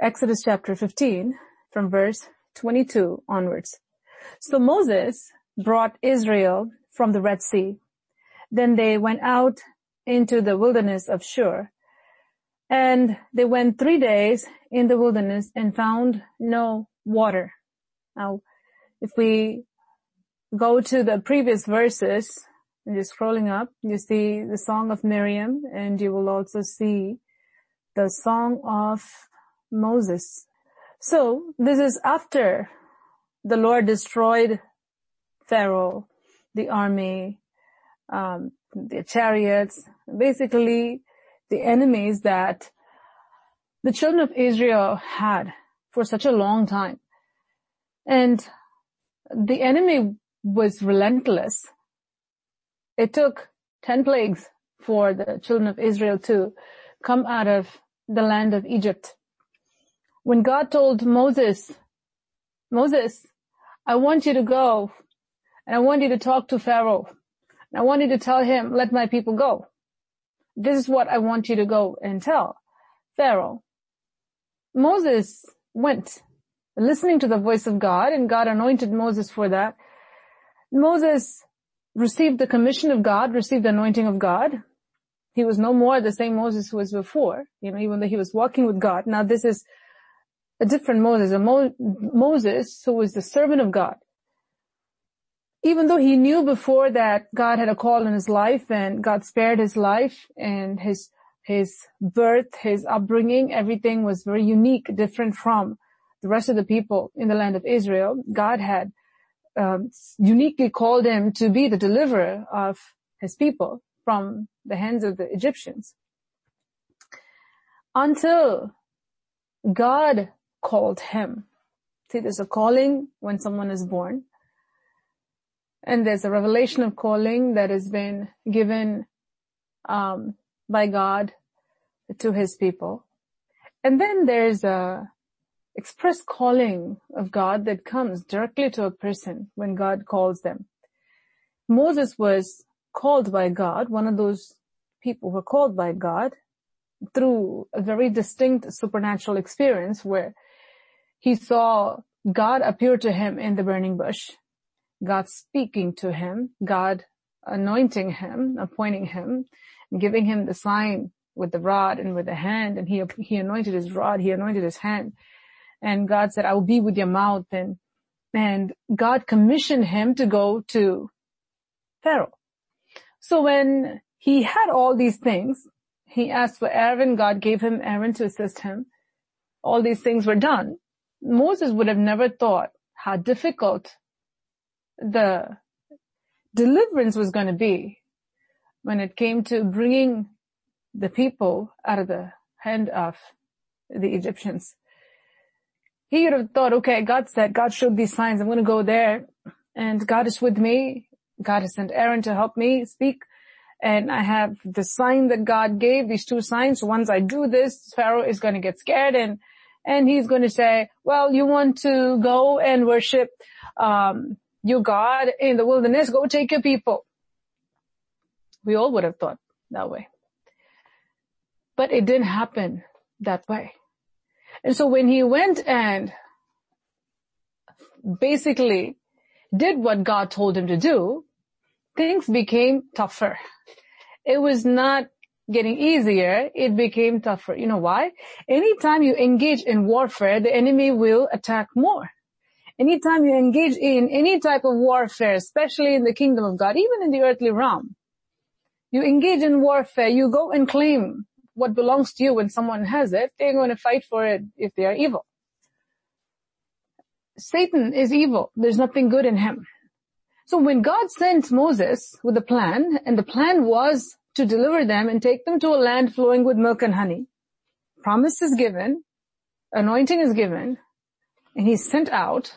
Exodus chapter 15 from verse 22 onwards. So Moses brought Israel from the Red Sea. Then they went out into the wilderness of Shur. And they went three days in the wilderness and found no water. Now, if we go to the previous verses, and you're scrolling up, you see the song of Miriam, and you will also see the song of Moses. So, this is after the Lord destroyed Pharaoh, the army, um, the chariots, basically the enemies that the children of Israel had for such a long time. And the enemy was relentless. It took 10 plagues for the children of Israel to come out of the land of Egypt. When God told Moses, Moses, I want you to go and I want you to talk to Pharaoh. And I want you to tell him, let my people go. This is what I want you to go and tell Pharaoh. Moses went listening to the voice of God and God anointed Moses for that. Moses received the commission of God, received the anointing of God. He was no more the same Moses who was before, you know, even though he was walking with God. Now this is a different Moses, a Mo- Moses who was the servant of God. Even though he knew before that God had a call in his life and God spared his life and his, his birth, his upbringing, everything was very unique, different from the rest of the people in the land of Israel. God had um, uniquely called him to be the deliverer of his people from the hands of the Egyptians. Until God called him. See, there's a calling when someone is born. And there's a revelation of calling that has been given um, by God to his people. And then there's a express calling of God that comes directly to a person when God calls them. Moses was called by God, one of those people who were called by God through a very distinct supernatural experience where he saw God appear to him in the burning bush, God speaking to him, God anointing him, appointing him, giving him the sign with the rod and with the hand, and he, he anointed his rod, he anointed his hand and God said, I will be with your mouth and, and God commissioned him to go to Pharaoh. So when he had all these things, he asked for Aaron, God gave him Aaron to assist him. All these things were done. Moses would have never thought how difficult the deliverance was going to be when it came to bringing the people out of the hand of the Egyptians he would have thought, okay, God said, God showed these signs. I'm going to go there and God is with me. God has sent Aaron to help me speak. And I have the sign that God gave, these two signs. Once I do this, Pharaoh is going to get scared and, and he's going to say, well, you want to go and worship, um, your God in the wilderness, go take your people. We all would have thought that way. But it didn't happen that way. And so when he went and basically did what God told him to do, things became tougher. It was not getting easier, it became tougher. You know why? Anytime you engage in warfare, the enemy will attack more. Anytime you engage in any type of warfare, especially in the kingdom of God, even in the earthly realm, you engage in warfare, you go and claim what belongs to you when someone has it, they're going to fight for it if they are evil. Satan is evil. There's nothing good in him. So when God sent Moses with a plan, and the plan was to deliver them and take them to a land flowing with milk and honey, promise is given, anointing is given, and he's sent out,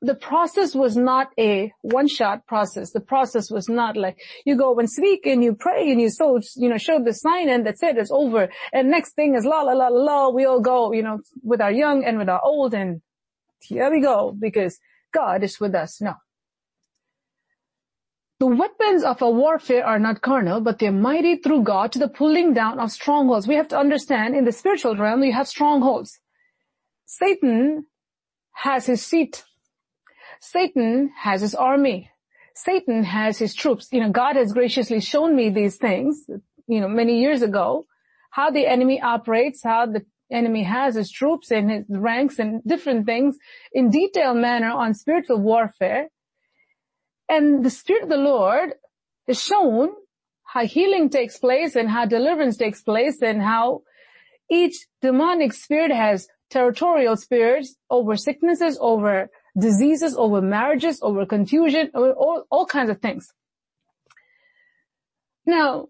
the process was not a one-shot process. The process was not like you go and speak and you pray and you so, you know, show the sign and that's it, it's over. And next thing is la la la la, we all go, you know, with our young and with our old and here we go because God is with us. No. The weapons of our warfare are not carnal, but they're mighty through God to the pulling down of strongholds. We have to understand in the spiritual realm, you have strongholds. Satan has his seat. Satan has his army. Satan has his troops. You know, God has graciously shown me these things, you know, many years ago, how the enemy operates, how the enemy has his troops and his ranks and different things in detailed manner on spiritual warfare. And the Spirit of the Lord has shown how healing takes place and how deliverance takes place and how each demonic spirit has territorial spirits over sicknesses, over diseases, over marriages, over confusion, over all, all kinds of things. Now,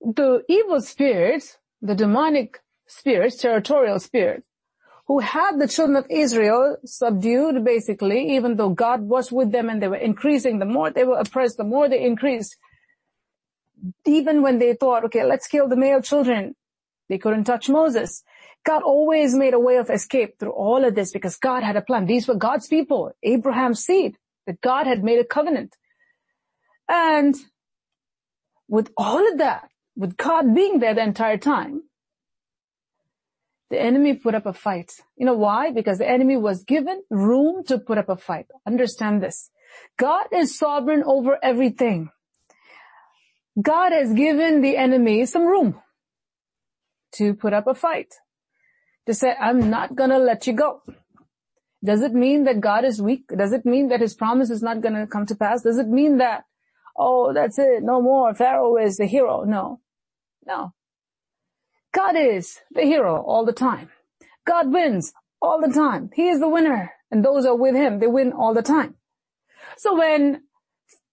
the evil spirits, the demonic spirits, territorial spirits, who had the children of Israel subdued basically, even though God was with them and they were increasing, the more they were oppressed, the more they increased. Even when they thought, okay, let's kill the male children, they couldn't touch Moses. God always made a way of escape through all of this because God had a plan. These were God's people, Abraham's seed, that God had made a covenant. And with all of that, with God being there the entire time, the enemy put up a fight. You know why? Because the enemy was given room to put up a fight. Understand this. God is sovereign over everything. God has given the enemy some room to put up a fight to say, I'm not gonna let you go. Does it mean that God is weak? Does it mean that his promise is not gonna come to pass? Does it mean that, oh, that's it, no more, Pharaoh is the hero? No. No. God is the hero all the time. God wins all the time. He is the winner. And those are with him, they win all the time. So when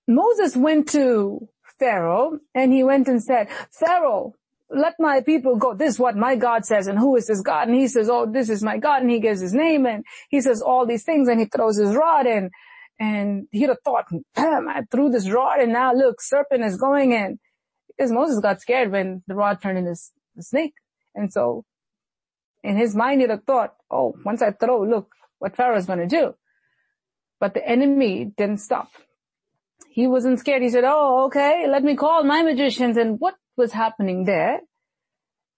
Moses went to Pharaoh and he went and said, Pharaoh, let my people go. This is what my God says. And who is this God? And he says, oh, this is my God. And he gives his name and he says all these things and he throws his rod in. And he'd have thought, bam, I threw this rod and now look, serpent is going in. Because Moses got scared when the rod turned into a snake. And so in his mind have thought, oh, once I throw, look what Pharaoh's going to do. But the enemy didn't stop. He wasn't scared. He said, oh, okay, let me call my magicians. And what was happening there.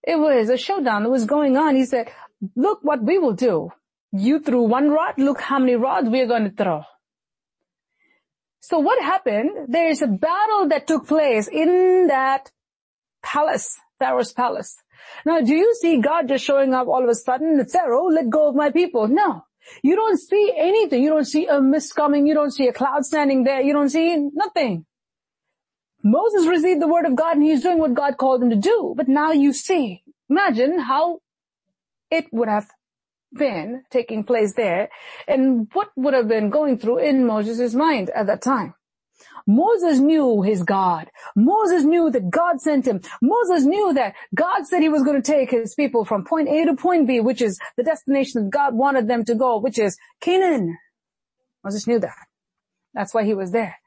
It was a showdown that was going on. He said, look what we will do. You threw one rod, look how many rods we are going to throw. So what happened? There is a battle that took place in that palace, Pharaoh's palace. Now do you see God just showing up all of a sudden? Pharaoh, let go of my people. No. You don't see anything. You don't see a mist coming. You don't see a cloud standing there. You don't see nothing. Moses received the word of God and he's doing what God called him to do. But now you see, imagine how it would have been taking place there and what would have been going through in Moses' mind at that time. Moses knew his God. Moses knew that God sent him. Moses knew that God said he was going to take his people from point A to point B, which is the destination that God wanted them to go, which is Canaan. Moses knew that. That's why he was there.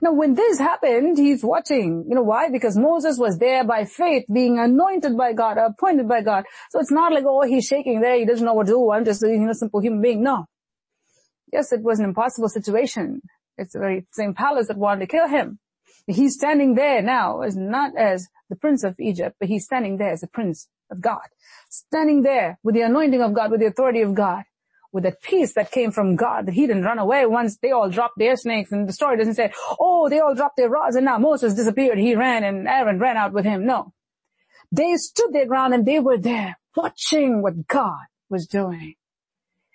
Now when this happened, he's watching. You know why? Because Moses was there by faith, being anointed by God, appointed by God. So it's not like, oh, he's shaking there, he doesn't know what to do, I'm just a you know, simple human being. No. Yes, it was an impossible situation. It's the very same palace that wanted to kill him. He's standing there now as not as the prince of Egypt, but he's standing there as the prince of God. Standing there with the anointing of God, with the authority of God with that peace that came from God, that he didn't run away once they all dropped their snakes and the story doesn't say, oh, they all dropped their rods and now Moses disappeared, he ran and Aaron ran out with him. No. They stood their ground and they were there watching what God was doing.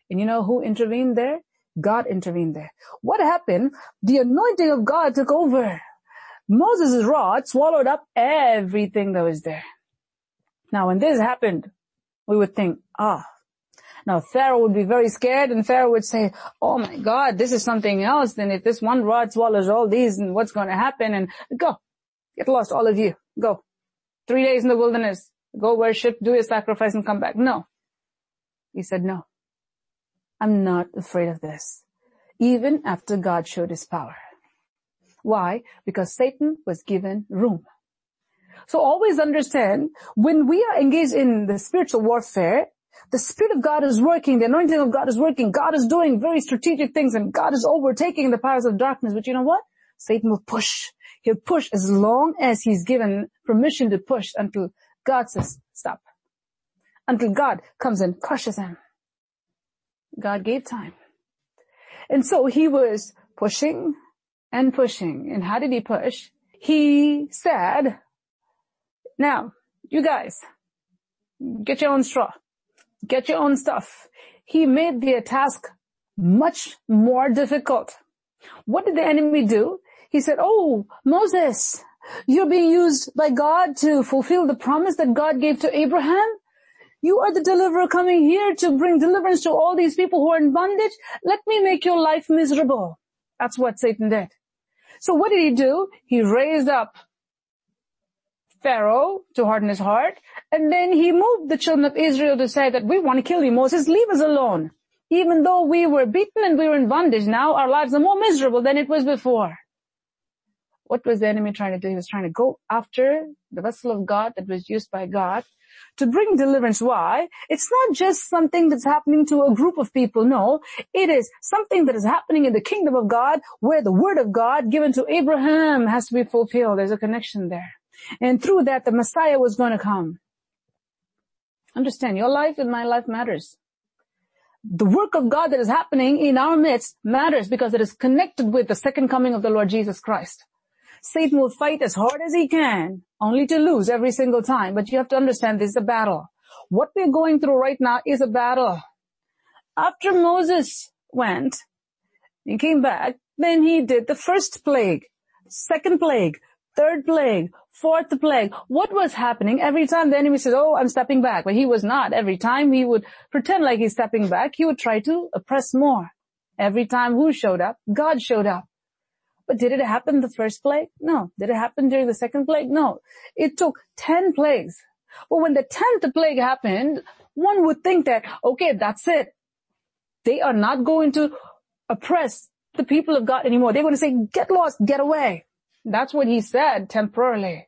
And you know who intervened there? God intervened there. What happened? The anointing of God took over. Moses' rod swallowed up everything that was there. Now when this happened, we would think, ah, now Pharaoh would be very scared and Pharaoh would say, oh my God, this is something else. Then if this one rod swallows all these and what's going to happen and go, get lost, all of you, go. Three days in the wilderness, go worship, do your sacrifice and come back. No. He said, no, I'm not afraid of this. Even after God showed his power. Why? Because Satan was given room. So always understand, when we are engaged in the spiritual warfare, the Spirit of God is working, the anointing of God is working, God is doing very strategic things and God is overtaking the powers of darkness. But you know what? Satan will push. He'll push as long as he's given permission to push until God says stop. Until God comes and crushes him. God gave time. And so he was pushing and pushing. And how did he push? He said, now, you guys, get your own straw. Get your own stuff. He made the task much more difficult. What did the enemy do? He said, oh, Moses, you're being used by God to fulfill the promise that God gave to Abraham. You are the deliverer coming here to bring deliverance to all these people who are in bondage. Let me make your life miserable. That's what Satan did. So what did he do? He raised up Pharaoh to harden his heart, and then he moved the children of Israel to say that we want to kill you, Moses, leave us alone. Even though we were beaten and we were in bondage, now our lives are more miserable than it was before. What was the enemy trying to do? He was trying to go after the vessel of God that was used by God to bring deliverance. Why? It's not just something that's happening to a group of people. No, it is something that is happening in the kingdom of God where the word of God given to Abraham has to be fulfilled. There's a connection there. And through that, the Messiah was going to come. Understand, your life and my life matters. The work of God that is happening in our midst matters because it is connected with the second coming of the Lord Jesus Christ. Satan will fight as hard as he can, only to lose every single time. But you have to understand this is a battle. What we're going through right now is a battle. After Moses went, he came back, then he did the first plague, second plague, third plague, fourth plague. What was happening every time the enemy says, oh, I'm stepping back. But he was not. Every time he would pretend like he's stepping back, he would try to oppress more. Every time who showed up? God showed up. But did it happen the first plague? No. Did it happen during the second plague? No. It took 10 plagues. But when the 10th plague happened, one would think that, okay, that's it. They are not going to oppress the people of God anymore. They're going to say, get lost, get away. That's what he said temporarily.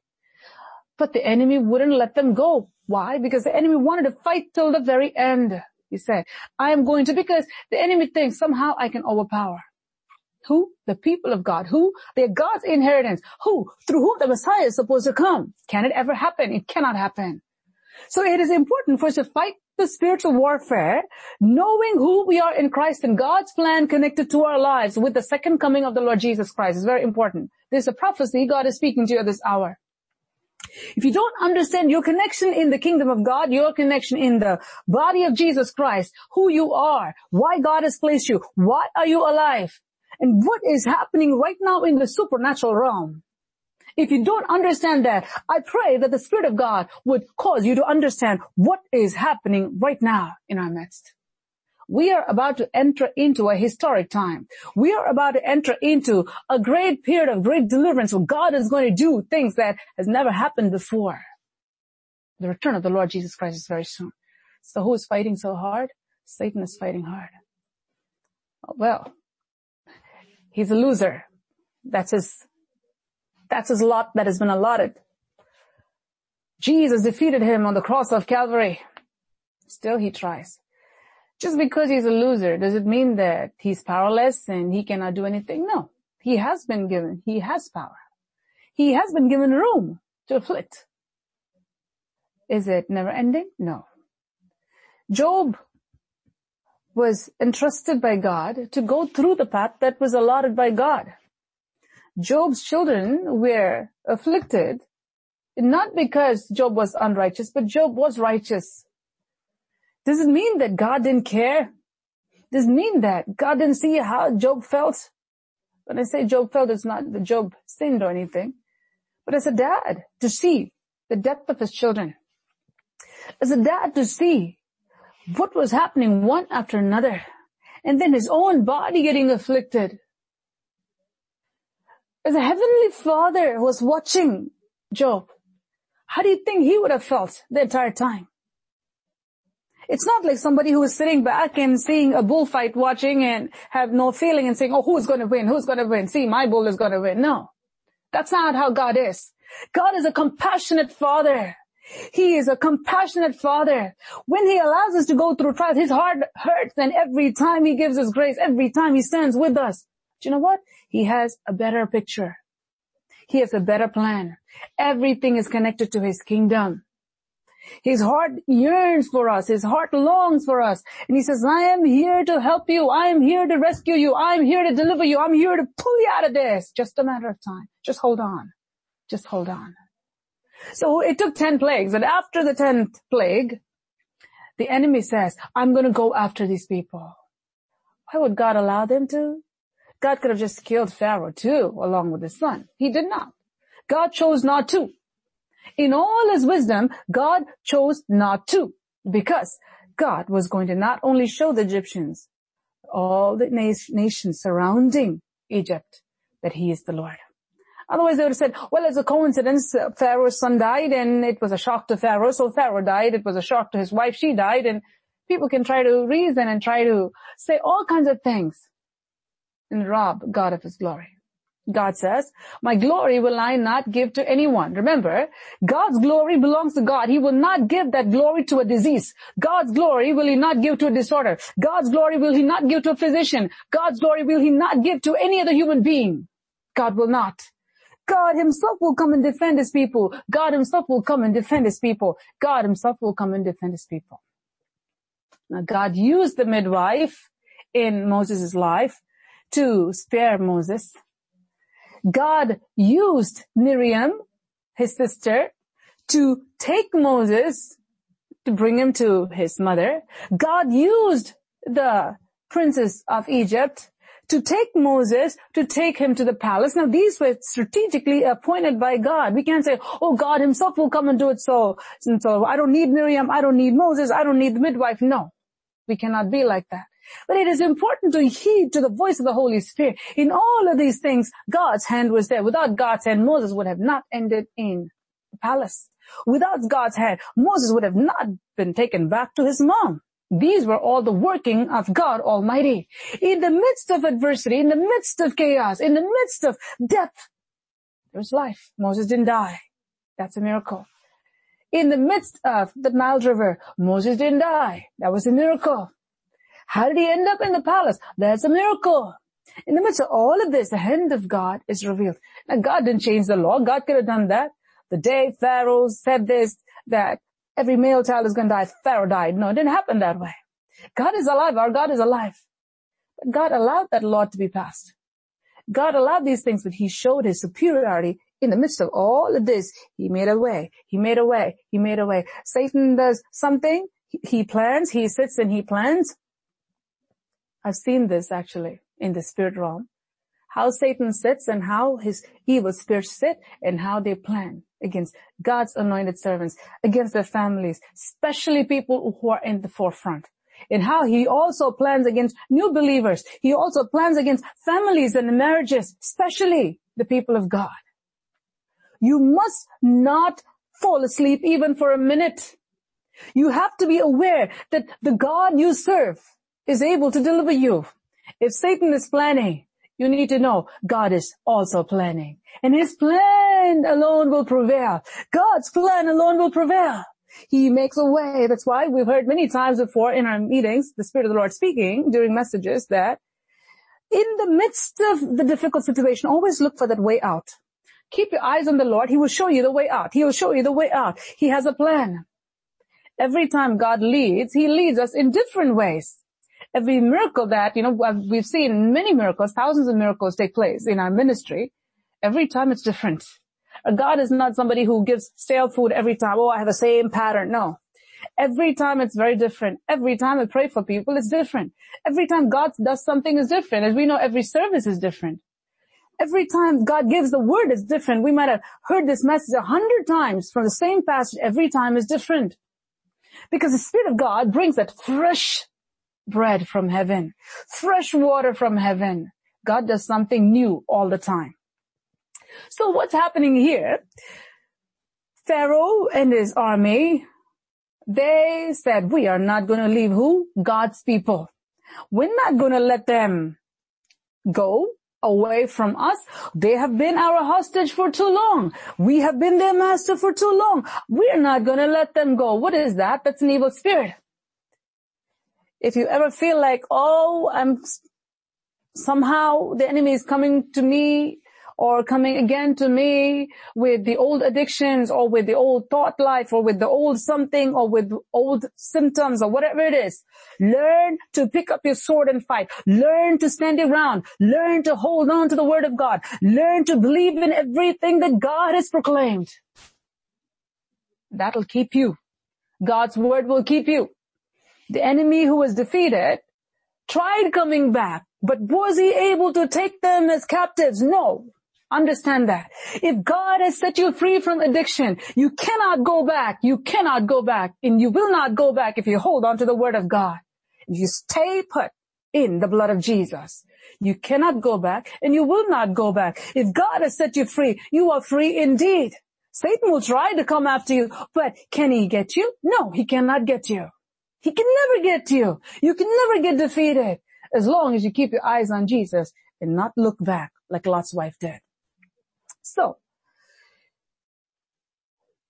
But the enemy wouldn't let them go. Why? Because the enemy wanted to fight till the very end. He said, I am going to because the enemy thinks somehow I can overpower. Who? The people of God. Who? They're God's inheritance. Who? Through whom the Messiah is supposed to come. Can it ever happen? It cannot happen. So it is important for us to fight the spiritual warfare, knowing who we are in Christ and God's plan connected to our lives with the second coming of the Lord Jesus Christ is very important. There's a prophecy God is speaking to you at this hour. If you don't understand your connection in the kingdom of God, your connection in the body of Jesus Christ, who you are, why God has placed you, why are you alive, and what is happening right now in the supernatural realm. If you don't understand that, I pray that the Spirit of God would cause you to understand what is happening right now in our midst. We are about to enter into a historic time. We are about to enter into a great period of great deliverance where God is going to do things that has never happened before. The return of the Lord Jesus Christ is very soon. So who is fighting so hard? Satan is fighting hard. Well, He's a loser. That's his, that's his lot that has been allotted. Jesus defeated him on the cross of Calvary. Still he tries. Just because he's a loser, does it mean that he's powerless and he cannot do anything? No. He has been given, he has power. He has been given room to afflict. Is it never ending? No. Job was entrusted by God to go through the path that was allotted by God. Job's children were afflicted not because Job was unrighteous, but Job was righteous. Does it mean that God didn't care? Does it mean that God didn't see how Job felt? When I say Job felt, it's not that Job sinned or anything, but as a dad to see the depth of his children. As a dad to see what was happening one after another. And then his own body getting afflicted. A heavenly father was watching Job, how do you think he would have felt the entire time? It's not like somebody who is sitting back and seeing a bullfight watching and have no feeling and saying, oh, who's going to win? Who's going to win? See, my bull is going to win. No. That's not how God is. God is a compassionate father. He is a compassionate father. When he allows us to go through trials, his heart hurts and every time he gives us grace, every time he stands with us. Do you know what? He has a better picture. He has a better plan. Everything is connected to his kingdom. His heart yearns for us. His heart longs for us. And he says, I am here to help you. I am here to rescue you. I am here to deliver you. I'm here to pull you out of this. Just a matter of time. Just hold on. Just hold on. So it took 10 plagues and after the 10th plague, the enemy says, I'm going to go after these people. Why would God allow them to? God could have just killed Pharaoh too, along with his son. He did not. God chose not to. In all his wisdom, God chose not to because God was going to not only show the Egyptians, all the nations surrounding Egypt, that he is the Lord. Otherwise they would have said, well, it's a coincidence. Pharaoh's son died and it was a shock to Pharaoh. So Pharaoh died. It was a shock to his wife. She died and people can try to reason and try to say all kinds of things and rob God of his glory. God says, my glory will I not give to anyone. Remember, God's glory belongs to God. He will not give that glory to a disease. God's glory will he not give to a disorder. God's glory will he not give to a physician. God's glory will he not give to any other human being. God will not. God himself will come and defend his people. God himself will come and defend his people. God himself will come and defend his people. Now God used the midwife in Moses' life to spare Moses. God used Miriam, his sister, to take Moses to bring him to his mother. God used the princess of Egypt to take Moses, to take him to the palace. Now these were strategically appointed by God. We can't say, oh God himself will come and do it so, and so I don't need Miriam, I don't need Moses, I don't need the midwife. No, we cannot be like that. But it is important to heed to the voice of the Holy Spirit. In all of these things, God's hand was there. Without God's hand, Moses would have not ended in the palace. Without God's hand, Moses would have not been taken back to his mom. These were all the working of God Almighty. In the midst of adversity, in the midst of chaos, in the midst of death, there's life. Moses didn't die. That's a miracle. In the midst of the Nile River, Moses didn't die. That was a miracle. How did he end up in the palace? That's a miracle. In the midst of all of this, the hand of God is revealed. Now God didn't change the law. God could have done that. The day Pharaoh said this, that every male child is going to die, Pharaoh died. No, it didn't happen that way. God is alive. Our God is alive. But God allowed that law to be passed. God allowed these things, but he showed his superiority in the midst of all of this. He made a way. He made a way. He made a way. Satan does something. He plans. He sits and he plans. I've seen this actually in the spirit realm. How Satan sits and how his evil spirits sit and how they plan against God's anointed servants, against their families, especially people who are in the forefront. And how he also plans against new believers. He also plans against families and marriages, especially the people of God. You must not fall asleep even for a minute. You have to be aware that the God you serve is able to deliver you. If Satan is planning, you need to know God is also planning. And his plan alone will prevail. God's plan alone will prevail. He makes a way. That's why we've heard many times before in our meetings, the Spirit of the Lord speaking during messages that in the midst of the difficult situation, always look for that way out. Keep your eyes on the Lord. He will show you the way out. He will show you the way out. He has a plan. Every time God leads, He leads us in different ways every miracle that, you know, we've seen many miracles, thousands of miracles take place in our ministry. Every time it's different. God is not somebody who gives stale food every time. Oh, I have the same pattern. No. Every time it's very different. Every time I pray for people, it's different. Every time God does something is different. As we know, every service is different. Every time God gives the word is different. We might have heard this message a hundred times from the same passage. Every time is different. Because the Spirit of God brings that fresh bread from heaven, fresh water from heaven. God does something new all the time. So what's happening here? Pharaoh and his army, they said, we are not going to leave who? God's people. We're not going to let them go away from us. They have been our hostage for too long. We have been their master for too long. We're not going to let them go. What is that? That's an evil spirit. If you ever feel like, oh, I'm somehow the enemy is coming to me or coming again to me with the old addictions or with the old thought life or with the old something or with old symptoms or whatever it is. Learn to pick up your sword and fight. Learn to stand around. Learn to hold on to the word of God. Learn to believe in everything that God has proclaimed. That'll keep you. God's word will keep you. The enemy who was defeated tried coming back, but was he able to take them as captives? No. Understand that. If God has set you free from addiction, you cannot go back. You cannot go back and you will not go back if you hold on to the word of God. If you stay put in the blood of Jesus, you cannot go back and you will not go back. If God has set you free, you are free indeed. Satan will try to come after you, but can he get you? No, he cannot get you. He can never get to you. You can never get defeated as long as you keep your eyes on Jesus and not look back like Lot's wife did. So,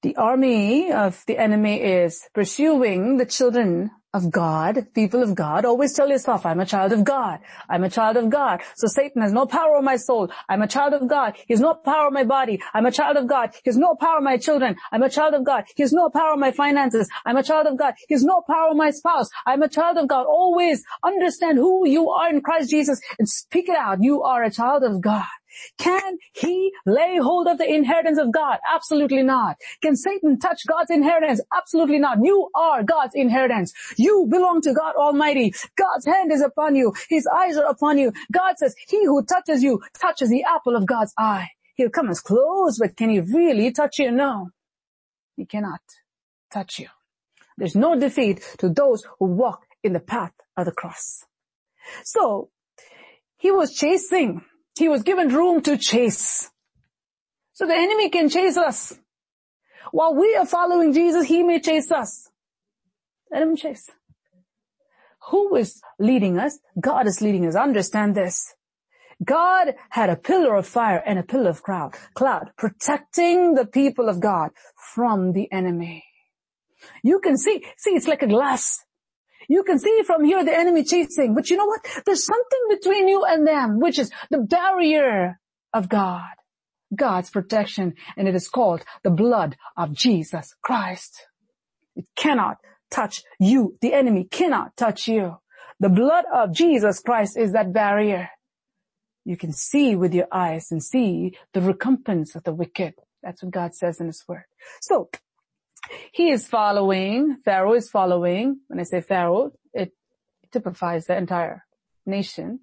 the army of the enemy is pursuing the children of God, people of God, always tell yourself, I'm a child of God. I'm a child of God. So Satan has no power on my soul. I'm a child of God. He has no power on my body. I'm a child of God. He has no power on my children. I'm a child of God. He has no power on my finances. I'm a child of God. He has no power on my spouse. I'm a child of God. Always understand who you are in Christ Jesus and speak it out. You are a child of God. Can he lay hold of the inheritance of God? Absolutely not. Can Satan touch God's inheritance? Absolutely not. You are God's inheritance. You belong to God Almighty. God's hand is upon you. His eyes are upon you. God says, he who touches you touches the apple of God's eye. He'll come as close, but can he really touch you? No. He cannot touch you. There's no defeat to those who walk in the path of the cross. So, he was chasing he was given room to chase. So the enemy can chase us. While we are following Jesus, he may chase us. Let him chase. Who is leading us? God is leading us. Understand this. God had a pillar of fire and a pillar of cloud, cloud, protecting the people of God from the enemy. You can see, see, it's like a glass. You can see from here the enemy chasing, but you know what? There's something between you and them, which is the barrier of God. God's protection, and it is called the blood of Jesus Christ. It cannot touch you. The enemy cannot touch you. The blood of Jesus Christ is that barrier. You can see with your eyes and see the recompense of the wicked. That's what God says in His Word. So, he is following, Pharaoh is following, when I say Pharaoh, it typifies the entire nation,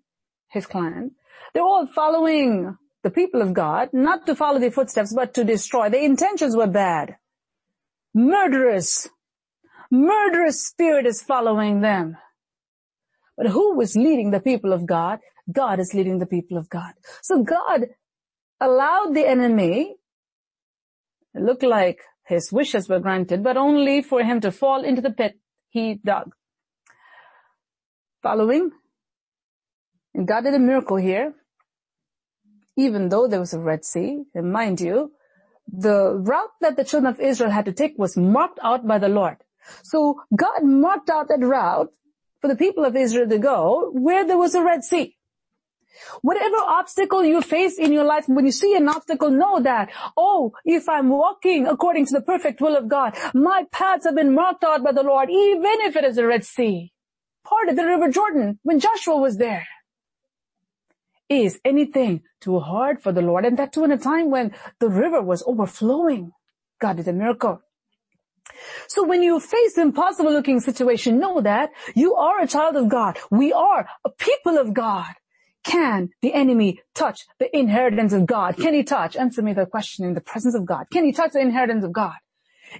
his clan. They're all following the people of God, not to follow their footsteps, but to destroy. Their intentions were bad. Murderous. Murderous spirit is following them. But who was leading the people of God? God is leading the people of God. So God allowed the enemy, it looked like his wishes were granted, but only for him to fall into the pit he dug. Following? And God did a miracle here. Even though there was a Red Sea, and mind you, the route that the children of Israel had to take was marked out by the Lord. So God marked out that route for the people of Israel to go where there was a Red Sea. Whatever obstacle you face in your life, when you see an obstacle, know that, oh, if I'm walking according to the perfect will of God, my paths have been marked out by the Lord, even if it is the Red Sea. Part of the River Jordan, when Joshua was there. Is anything too hard for the Lord? And that too in a time when the river was overflowing. God did a miracle. So when you face impossible looking situation, know that you are a child of God. We are a people of God. Can the enemy touch the inheritance of God? Can he touch? Answer me the question in the presence of God. Can he touch the inheritance of God?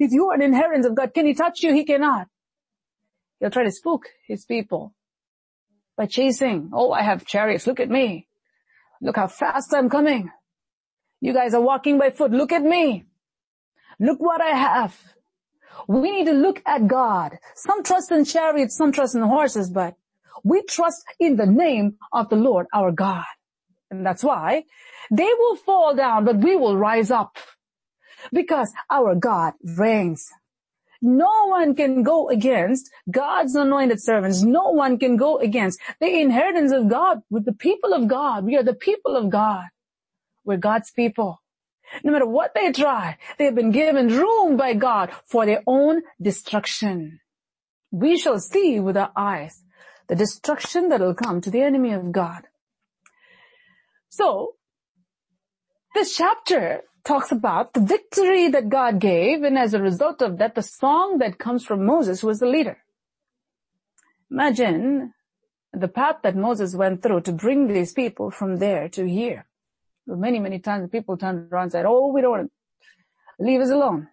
If you are an inheritance of God, can he touch you? He cannot. He'll try to spook his people by chasing. Oh, I have chariots. Look at me. Look how fast I'm coming. You guys are walking by foot. Look at me. Look what I have. We need to look at God. Some trust in chariots, some trust in horses, but we trust in the name of the Lord our God. And that's why they will fall down, but we will rise up because our God reigns. No one can go against God's anointed servants. No one can go against the inheritance of God with the people of God. We are the people of God. We're God's people. No matter what they try, they have been given room by God for their own destruction. We shall see with our eyes the destruction that will come to the enemy of God. So, this chapter talks about the victory that God gave and as a result of that, the song that comes from Moses was the leader. Imagine the path that Moses went through to bring these people from there to here. Many, many times people turned around and said, oh, we don't want to leave us alone.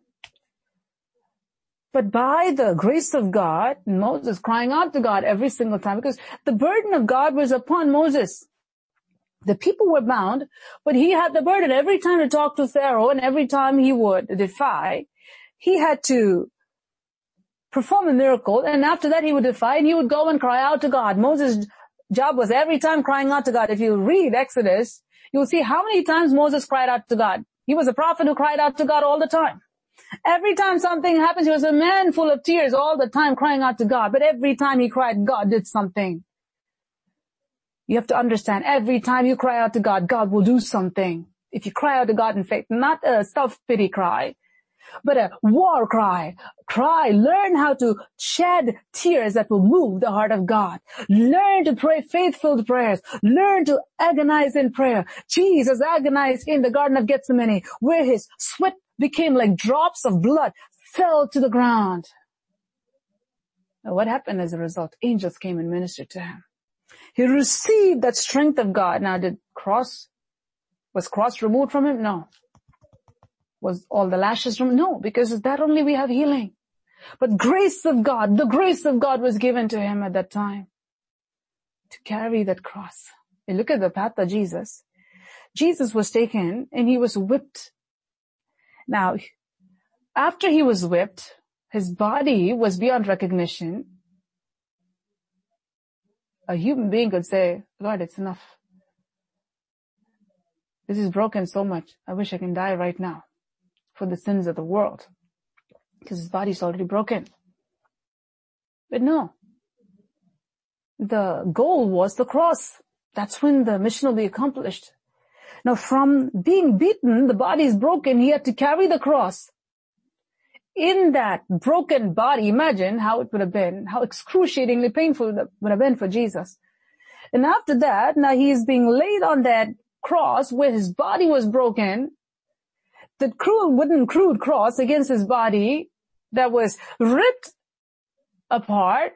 But by the grace of God, Moses crying out to God every single time because the burden of God was upon Moses. The people were bound, but he had the burden every time to talk to Pharaoh and every time he would defy, he had to perform a miracle and after that he would defy and he would go and cry out to God. Moses' job was every time crying out to God. If you read Exodus, you'll see how many times Moses cried out to God. He was a prophet who cried out to God all the time. Every time something happens, he was a man full of tears all the time crying out to God. But every time he cried, God did something. You have to understand every time you cry out to God, God will do something. If you cry out to God in faith, not a self-pity cry, but a war cry. Cry. Learn how to shed tears that will move the heart of God. Learn to pray faithful prayers. Learn to agonize in prayer. Jesus agonized in the Garden of Gethsemane where his sweat became like drops of blood fell to the ground. Now what happened as a result? Angels came and ministered to him. He received that strength of God. Now did cross, was cross removed from him? No. Was all the lashes removed? No, because that only we have healing. But grace of God, the grace of God was given to him at that time to carry that cross. You look at the path of Jesus. Jesus was taken and he was whipped now, after he was whipped, his body was beyond recognition. A human being could say, Lord, it's enough. This is broken so much. I wish I can die right now for the sins of the world because his body's already broken. But no, the goal was the cross. That's when the mission will be accomplished. Now from being beaten, the body is broken, he had to carry the cross. In that broken body, imagine how it would have been, how excruciatingly painful it would have been for Jesus. And after that, now he is being laid on that cross where his body was broken, the cruel wooden crude cross against his body that was ripped apart.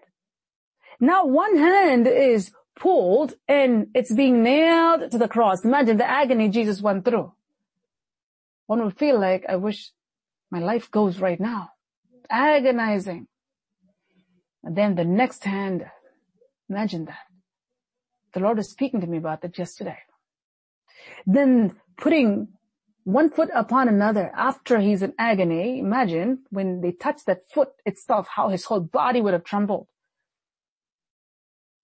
Now one hand is pulled and it's being nailed to the cross. Imagine the agony Jesus went through. One would feel like, I wish my life goes right now. Agonizing. And then the next hand, imagine that. The Lord is speaking to me about that yesterday. Then putting one foot upon another after he's in agony, imagine when they touch that foot itself, how his whole body would have trembled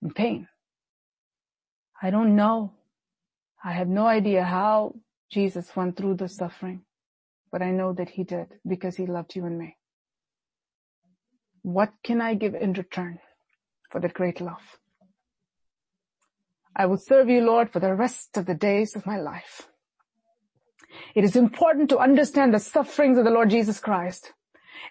in pain. I don't know. I have no idea how Jesus went through the suffering, but I know that he did because he loved you and me. What can I give in return for that great love? I will serve you, Lord, for the rest of the days of my life. It is important to understand the sufferings of the Lord Jesus Christ.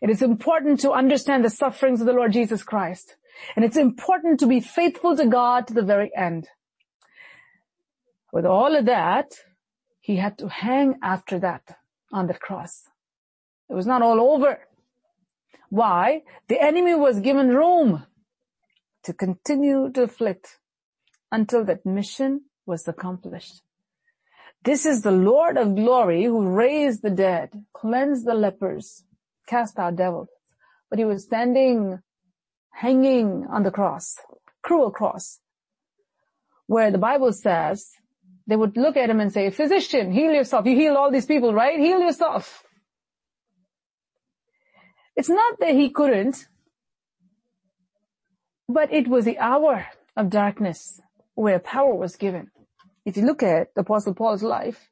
It is important to understand the sufferings of the Lord Jesus Christ. And it's important to be faithful to God to the very end. With all of that, he had to hang after that on the cross. It was not all over. Why? The enemy was given room to continue to afflict until that mission was accomplished. This is the Lord of glory who raised the dead, cleansed the lepers, cast out devils. But he was standing, hanging on the cross, cruel cross, where the Bible says they would look at him and say, physician, heal yourself. You heal all these people, right? Heal yourself. It's not that he couldn't, but it was the hour of darkness where power was given. If you look at Apostle Paul's life,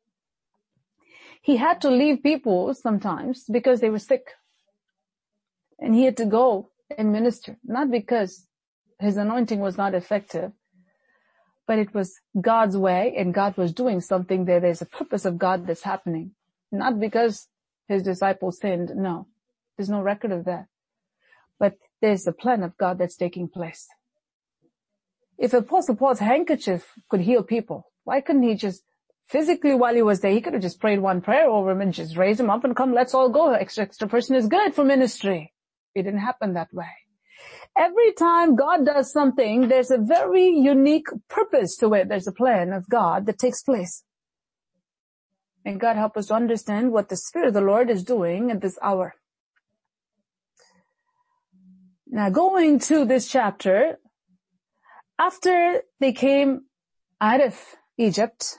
he had to leave people sometimes because they were sick. And he had to go and minister, not because his anointing was not effective, but it was God's way and God was doing something there. There's a purpose of God that's happening. Not because his disciples sinned. No, there's no record of that. But there's a plan of God that's taking place. If Apostle Paul's handkerchief could heal people, why couldn't he just physically while he was there, he could have just prayed one prayer over him and just raise him up and come, let's all go. Extra, extra person is good for ministry. It didn't happen that way. Every time God does something, there's a very unique purpose to it. There's a plan of God that takes place. And God help us to understand what the Spirit of the Lord is doing at this hour. Now going to this chapter, after they came out of Egypt,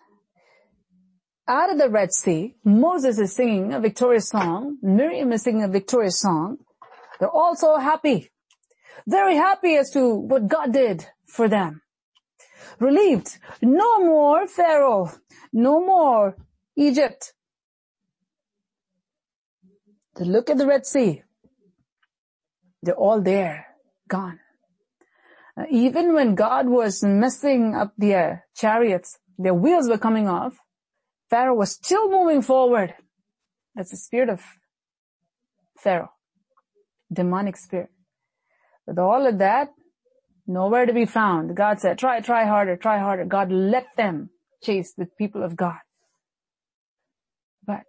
out of the Red Sea, Moses is singing a victorious song, Miriam is singing a victorious song. They're all so happy very happy as to what God did for them. Relieved. No more Pharaoh. No more Egypt. Look at the Red Sea. They're all there. Gone. Uh, even when God was messing up their chariots, their wheels were coming off, Pharaoh was still moving forward. That's the spirit of Pharaoh. Demonic spirit. With all of that, nowhere to be found. God said, try, try harder, try harder. God let them chase the people of God. But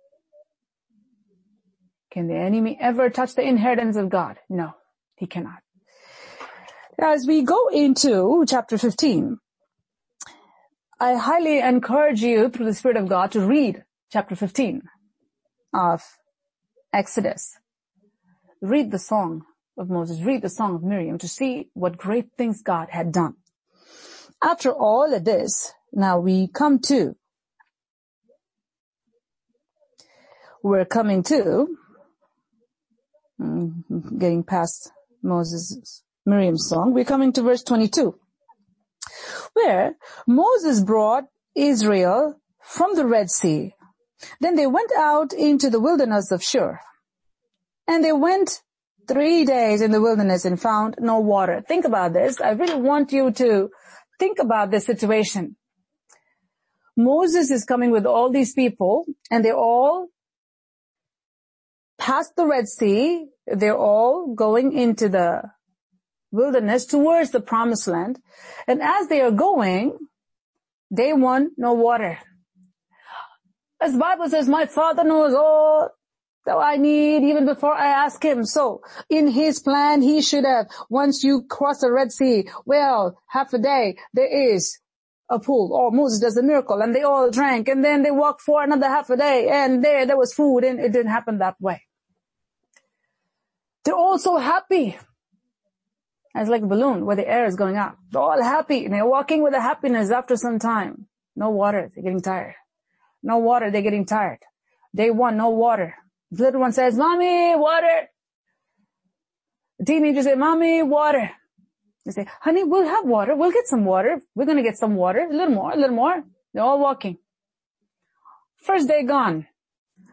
can the enemy ever touch the inheritance of God? No, he cannot. As we go into chapter 15, I highly encourage you through the Spirit of God to read chapter 15 of Exodus. Read the song of Moses, read the Song of Miriam to see what great things God had done. After all of this, now we come to, we're coming to, mm, getting past Moses' Miriam's song, we're coming to verse 22, where Moses brought Israel from the Red Sea. Then they went out into the wilderness of Shur. And they went three days in the wilderness and found no water. Think about this. I really want you to think about this situation. Moses is coming with all these people and they're all past the Red Sea. They're all going into the wilderness towards the promised land. And as they are going, they want no water. As the Bible says, my father knows all that I need even before I ask him. So in his plan, he should have, once you cross the Red Sea, well, half a day, there is a pool or Moses does a miracle and they all drank and then they walked for another half a day and there, there was food and it didn't happen that way. They're all so happy. It's like a balloon where the air is going up. They're all happy and they're walking with a happiness after some time. No water, they're getting tired. No water, they're getting tired. Day one, no water. The little one says, mommy, water. The teenager say, mommy, water. They say, honey, we'll have water. We'll get some water. We're going to get some water. A little more, a little more. They're all walking. First day gone.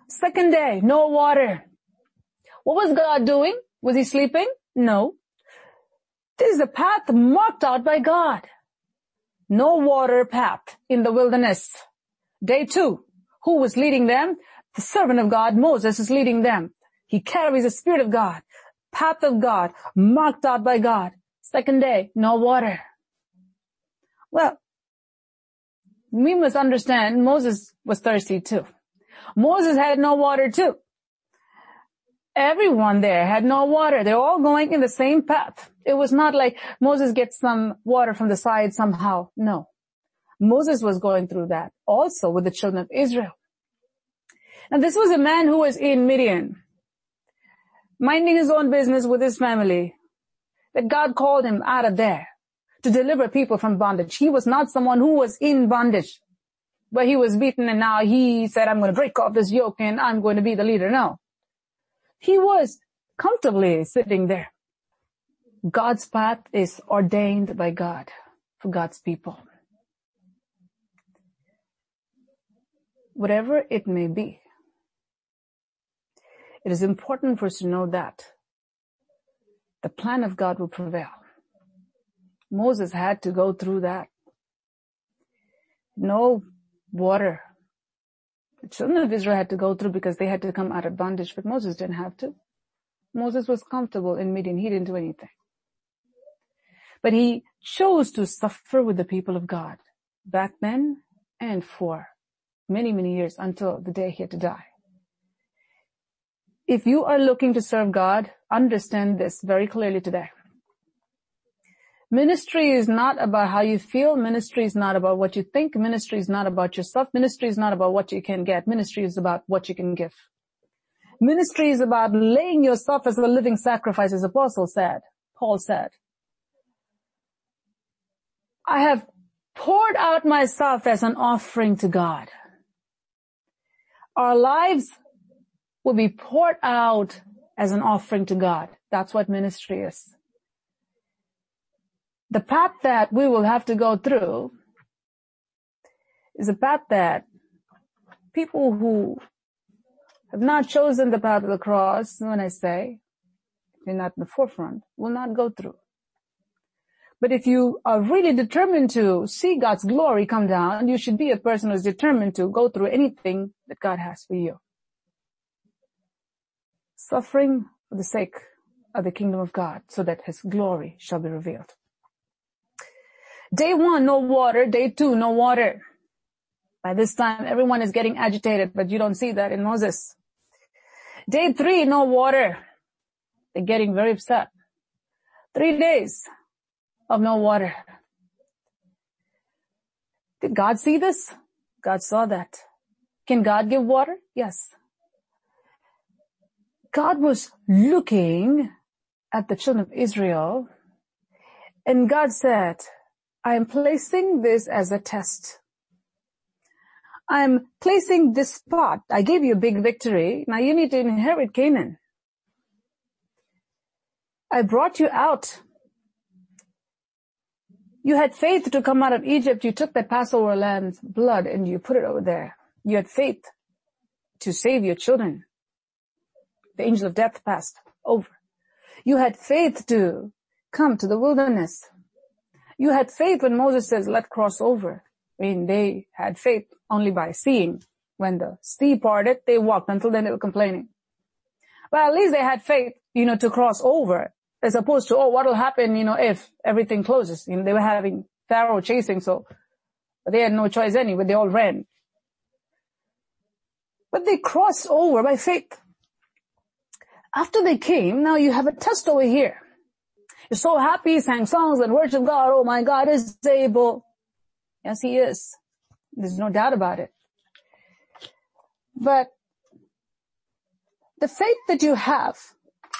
Second day, no water. What was God doing? Was he sleeping? No. This is a path marked out by God. No water path in the wilderness. Day two. Who was leading them? The servant of God, Moses, is leading them. He carries the Spirit of God, path of God, marked out by God. Second day, no water. Well, we must understand Moses was thirsty too. Moses had no water too. Everyone there had no water. They're all going in the same path. It was not like Moses gets some water from the side somehow. No. Moses was going through that also with the children of Israel. And this was a man who was in Midian, minding his own business with his family, that God called him out of there to deliver people from bondage. He was not someone who was in bondage, where he was beaten and now he said, I'm going to break off this yoke and I'm going to be the leader. No. He was comfortably sitting there. God's path is ordained by God for God's people. Whatever it may be. It is important for us to know that the plan of God will prevail. Moses had to go through that. no water. The children of Israel had to go through because they had to come out of bondage, but Moses didn't have to. Moses was comfortable in Midian. He didn't do anything. But he chose to suffer with the people of God back then and for many, many years until the day he had to die. If you are looking to serve God, understand this very clearly today. Ministry is not about how you feel. Ministry is not about what you think. Ministry is not about yourself. Ministry is not about what you can get. Ministry is about what you can give. Ministry is about laying yourself as a living sacrifice, as Apostle said, Paul said. I have poured out myself as an offering to God. Our lives will be poured out as an offering to God. That's what ministry is. The path that we will have to go through is a path that people who have not chosen the path of the cross, when I say, they're not in the forefront, will not go through. But if you are really determined to see God's glory come down, you should be a person who's determined to go through anything that God has for you. Suffering for the sake of the kingdom of God so that his glory shall be revealed. Day one, no water. Day two, no water. By this time, everyone is getting agitated, but you don't see that in Moses. Day three, no water. They're getting very upset. Three days, of no water. Did God see this? God saw that. Can God give water? Yes. God was looking at the children of Israel and God said, I am placing this as a test. I'm placing this spot. I gave you a big victory. Now you need to inherit Canaan. I brought you out you had faith to come out of Egypt. You took the Passover lamb's blood and you put it over there. You had faith to save your children. The angel of death passed over. You had faith to come to the wilderness. You had faith when Moses says, let cross over. I mean, they had faith only by seeing. When the sea parted, they walked until then they were complaining. But at least they had faith, you know, to cross over as opposed to, oh, what will happen, you know, if everything closes? You know, they were having Pharaoh chasing, so they had no choice anyway. They all ran. But they crossed over by faith. After they came, now you have a test over here. You're so happy, sang songs and worship God. Oh my God is able. Yes, he is. There's no doubt about it. But the faith that you have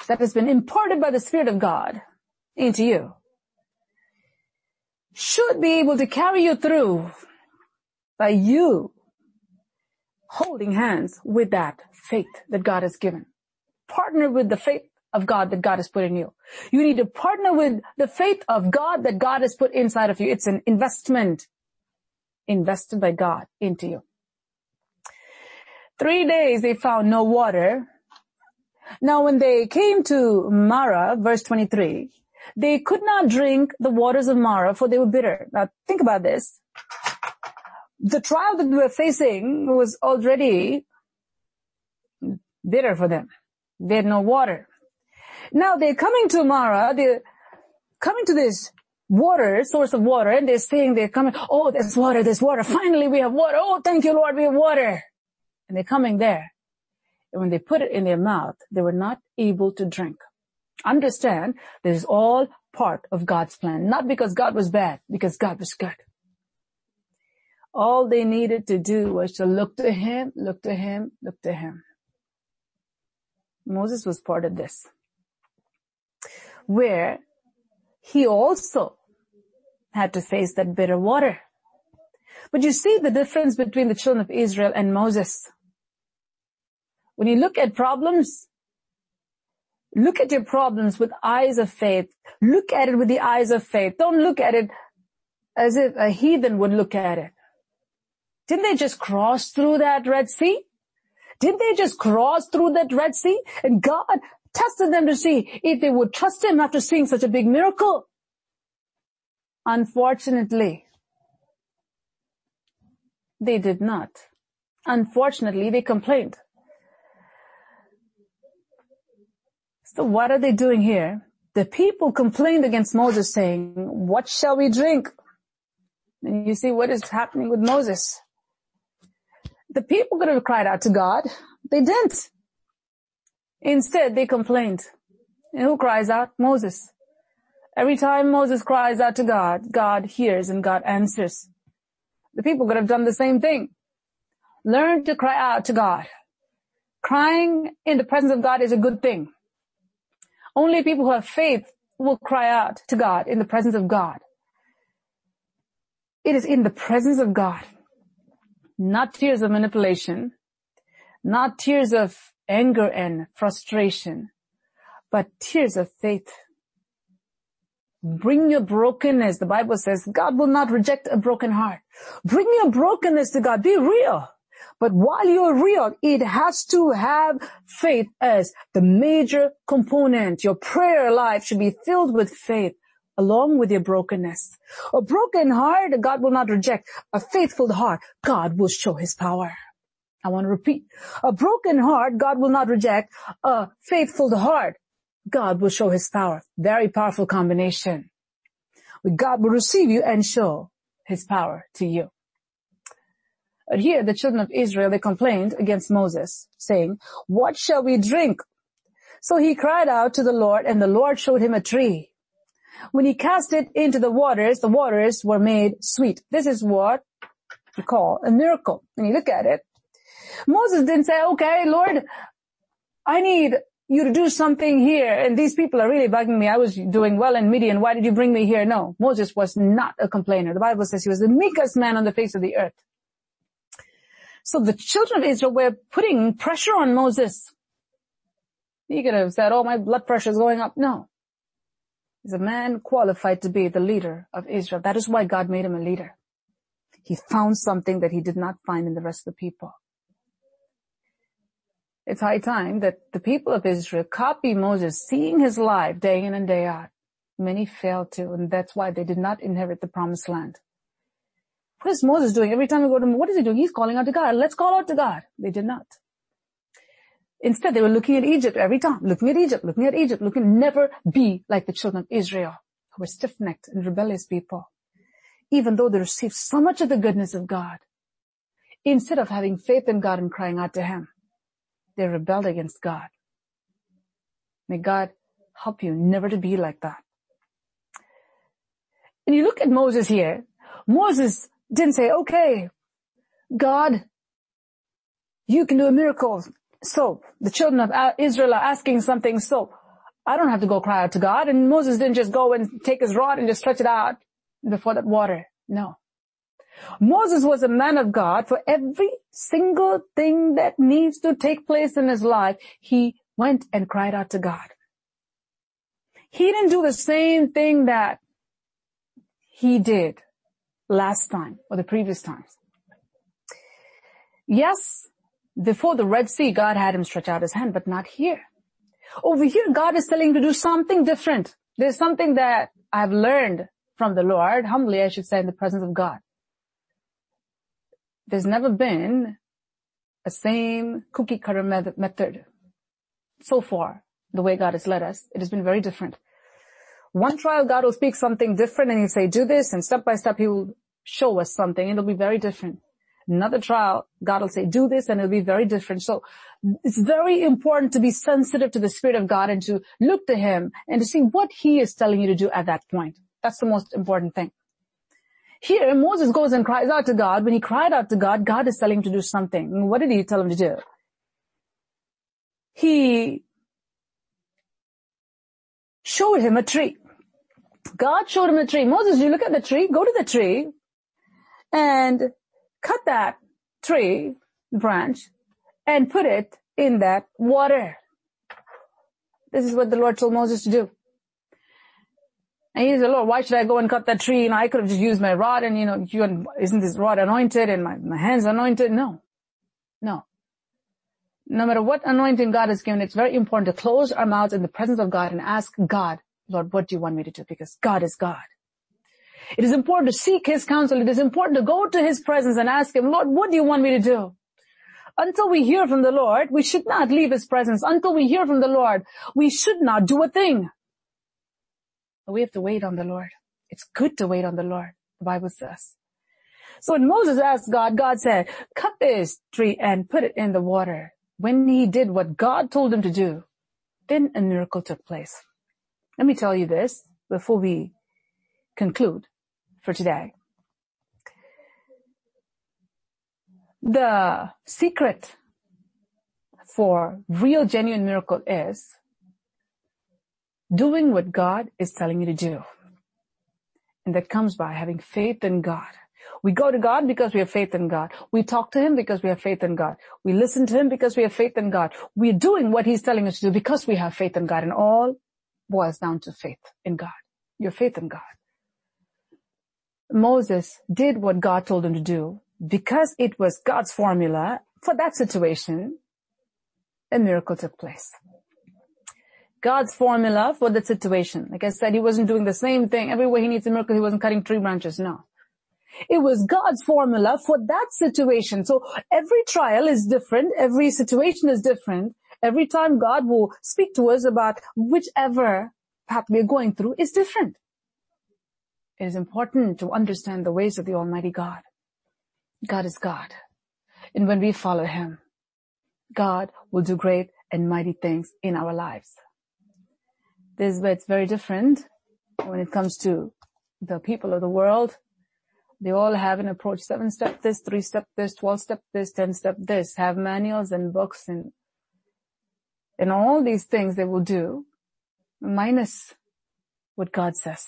that has been imparted by the Spirit of God into you should be able to carry you through by you holding hands with that faith that God has given. Partner with the faith of God that God has put in you. You need to partner with the faith of God that God has put inside of you. It's an investment invested by God into you. Three days they found no water now when they came to Marah, verse 23, they could not drink the waters of Marah for they were bitter. Now think about this. The trial that they were facing was already bitter for them. They had no water. Now they're coming to Marah, they're coming to this water, source of water, and they're saying they're coming, oh, there's water, there's water. Finally we have water. Oh, thank you, Lord, we have water. And they're coming there. And when they put it in their mouth, they were not able to drink. Understand, this is all part of God's plan. Not because God was bad, because God was good. All they needed to do was to look to Him, look to Him, look to Him. Moses was part of this. Where he also had to face that bitter water. But you see the difference between the children of Israel and Moses. When you look at problems, look at your problems with eyes of faith. Look at it with the eyes of faith. Don't look at it as if a heathen would look at it. Didn't they just cross through that Red Sea? Didn't they just cross through that Red Sea? And God tested them to see if they would trust Him after seeing such a big miracle. Unfortunately, They did not. Unfortunately, they complained. So what are they doing here? The people complained against Moses saying, what shall we drink? And you see what is happening with Moses. The people could have cried out to God. They didn't. Instead, they complained. And who cries out? Moses. Every time Moses cries out to God, God hears and God answers. The people could have done the same thing. Learn to cry out to God. Crying in the presence of God is a good thing. Only people who have faith will cry out to God in the presence of God. It is in the presence of God, not tears of manipulation, not tears of anger and frustration, but tears of faith. Bring your brokenness. The Bible says God will not reject a broken heart. Bring your brokenness to God. Be real. But while you're real, it has to have faith as the major component. Your prayer life should be filled with faith along with your brokenness. A broken heart, God will not reject. A faithful heart, God will show his power. I want to repeat. A broken heart, God will not reject. A faithful heart, God will show his power. Very powerful combination. God will receive you and show his power to you. But here the children of Israel, they complained against Moses, saying, what shall we drink? So he cried out to the Lord and the Lord showed him a tree. When he cast it into the waters, the waters were made sweet. This is what we call a miracle. When you look at it, Moses didn't say, okay, Lord, I need you to do something here and these people are really bugging me. I was doing well in Midian. Why did you bring me here? No, Moses was not a complainer. The Bible says he was the meekest man on the face of the earth. So the children of Israel were putting pressure on Moses. He could have said, oh, my blood pressure is going up. No. He's a man qualified to be the leader of Israel. That is why God made him a leader. He found something that he did not find in the rest of the people. It's high time that the people of Israel copy Moses, seeing his life day in and day out. Many failed to, and that's why they did not inherit the promised land. What is Moses doing? Every time we go to him, what is he doing? He's calling out to God. Let's call out to God. They did not. Instead, they were looking at Egypt every time, looking at Egypt, looking at Egypt, looking never be like the children of Israel, who were stiff-necked and rebellious people. Even though they received so much of the goodness of God, instead of having faith in God and crying out to Him, they rebelled against God. May God help you never to be like that. And you look at Moses here. Moses didn't say, okay, God, you can do a miracle. So the children of uh, Israel are asking something. So I don't have to go cry out to God. And Moses didn't just go and take his rod and just stretch it out before that water. No. Moses was a man of God for every single thing that needs to take place in his life. He went and cried out to God. He didn't do the same thing that he did last time or the previous times. Yes, before the Red Sea, God had him stretch out his hand, but not here. Over here, God is telling him to do something different. There's something that I've learned from the Lord, humbly I should say, in the presence of God there's never been a same cookie cutter method so far, the way God has led us. It has been very different. One trial, God will speak something different and he'll say, do this, and step by step he will show us something. It'll be very different. Another trial, God will say, do this, and it'll be very different. So it's very important to be sensitive to the Spirit of God and to look to Him and to see what He is telling you to do at that point. That's the most important thing. Here, Moses goes and cries out to God. When he cried out to God, God is telling him to do something. What did he tell him to do? He showed him a tree. God showed him a tree. Moses, you look at the tree, go to the tree and cut that tree branch and put it in that water. This is what the Lord told Moses to do. And he said, Lord, why should I go and cut that tree? And I could have just used my rod and, you know, you, isn't this rod anointed and my, my hands anointed? No. No. No matter what anointing God has given, it's very important to close our mouths in the presence of God and ask God, Lord, what do you want me to do? Because God is God. It is important to seek His counsel. It is important to go to His presence and ask Him, Lord, what do you want me to do? Until we hear from the Lord, we should not leave His presence. Until we hear from the Lord, we should not do a thing. But we have to wait on the Lord. It's good to wait on the Lord, the Bible says. So when Moses asked God, God said, cut this tree and put it in the water. When he did what God told him to do, then a miracle took place. Let me tell you this before we conclude for today. The secret for real genuine miracle is doing what God is telling you to do. And that comes by having faith in God. We go to God because we have faith in God. We talk to Him because we have faith in God. We listen to Him because we have faith in God. We're doing what He's telling us to do because we have faith in God and all boils down to faith in God. Your faith in God. Moses did what God told him to do because it was God's formula for that situation. A miracle took place. God's formula for the situation. Like I said, he wasn't doing the same thing. Everywhere he needs a miracle, he wasn't cutting tree branches. No. It was God's formula for that situation. So every trial is different. Every situation is different. Every time God will speak to us about whichever path we're going through is different. It is important to understand the ways of the Almighty God. God is God. And when we follow Him, God will do great and mighty things in our lives. This is where it's very different when it comes to the people of the world. They all have an approach, seven step this, three step this, 12 step this, 10 step this, have manuals and books and, and all these things they will do minus what God says.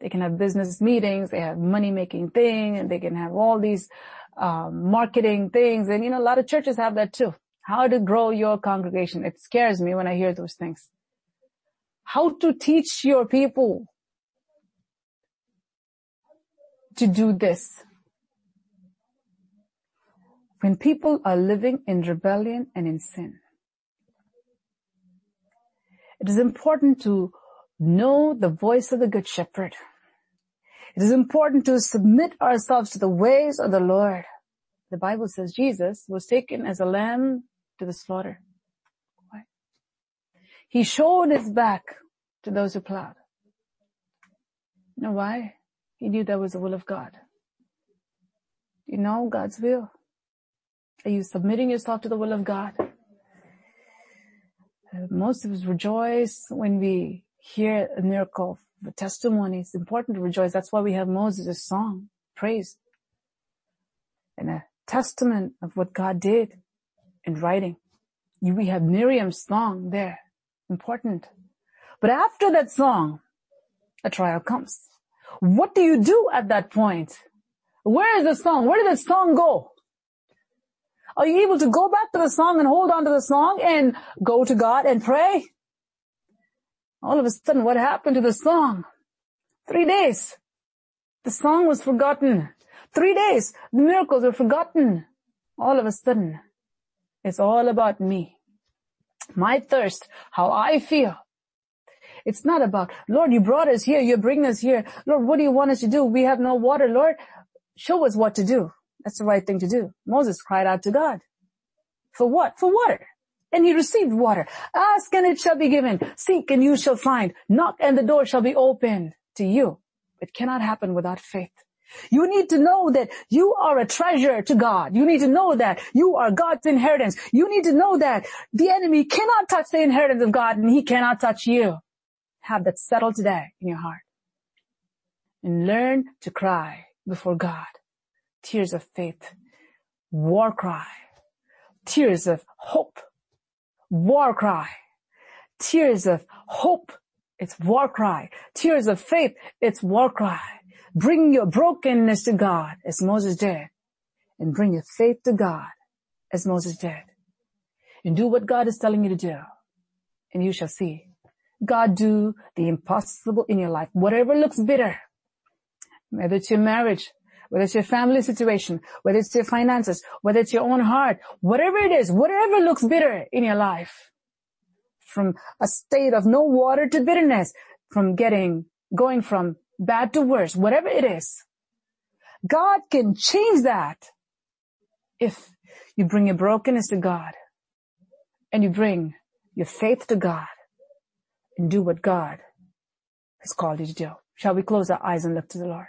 They can have business meetings, they have money making thing, and they can have all these um, marketing things. And you know, a lot of churches have that too. How to grow your congregation. It scares me when I hear those things. How to teach your people to do this. When people are living in rebellion and in sin, it is important to know the voice of the good shepherd. It is important to submit ourselves to the ways of the Lord. The Bible says Jesus was taken as a lamb to the slaughter. He showed his back to those who plowed. You know why? He knew that was the will of God. You know God's will. Are you submitting yourself to the will of God? Uh, most of us rejoice when we hear a miracle, the testimony. It's important to rejoice. That's why we have Moses' song, praise, and a testament of what God did in writing. We have Miriam's song there, important. But after that song, a trial comes. What do you do at that point? Where is the song? Where did the song go? Are you able to go back to the song and hold on to the song and go to God and pray? All of a sudden, what happened to the song? Three days. The song was forgotten. Three days, the miracles were forgotten. All of a sudden, it's all about me. My thirst, how I feel. It's not about, Lord, you brought us here, you're bringing us here. Lord, what do you want us to do? We have no water. Lord, show us what to do. That's the right thing to do. Moses cried out to God. For what? For water. And he received water. Ask and it shall be given. Seek and you shall find. Knock and the door shall be opened to you. It cannot happen without faith. You need to know that you are a treasure to God. You need to know that you are God's inheritance. You need to know that the enemy cannot touch the inheritance of God and he cannot touch you. Have that settled today in your heart. And learn to cry before God. Tears of faith. War cry. Tears of hope war cry. Tears of hope, it's war cry. Tears of faith, it's war cry. Bring your brokenness to God as Moses did and bring your faith to God as Moses did and do what God is telling you to do and you shall see God do the impossible in your life. Whatever looks bitter, whether it's your marriage, whether it's your family situation, whether it's your finances, whether it's your own heart, whatever it is, whatever looks bitter in your life, from a state of no water to bitterness, from getting, going from bad to worse, whatever it is, God can change that if you bring your brokenness to God and you bring your faith to God and do what God has called you to do. Shall we close our eyes and look to the Lord?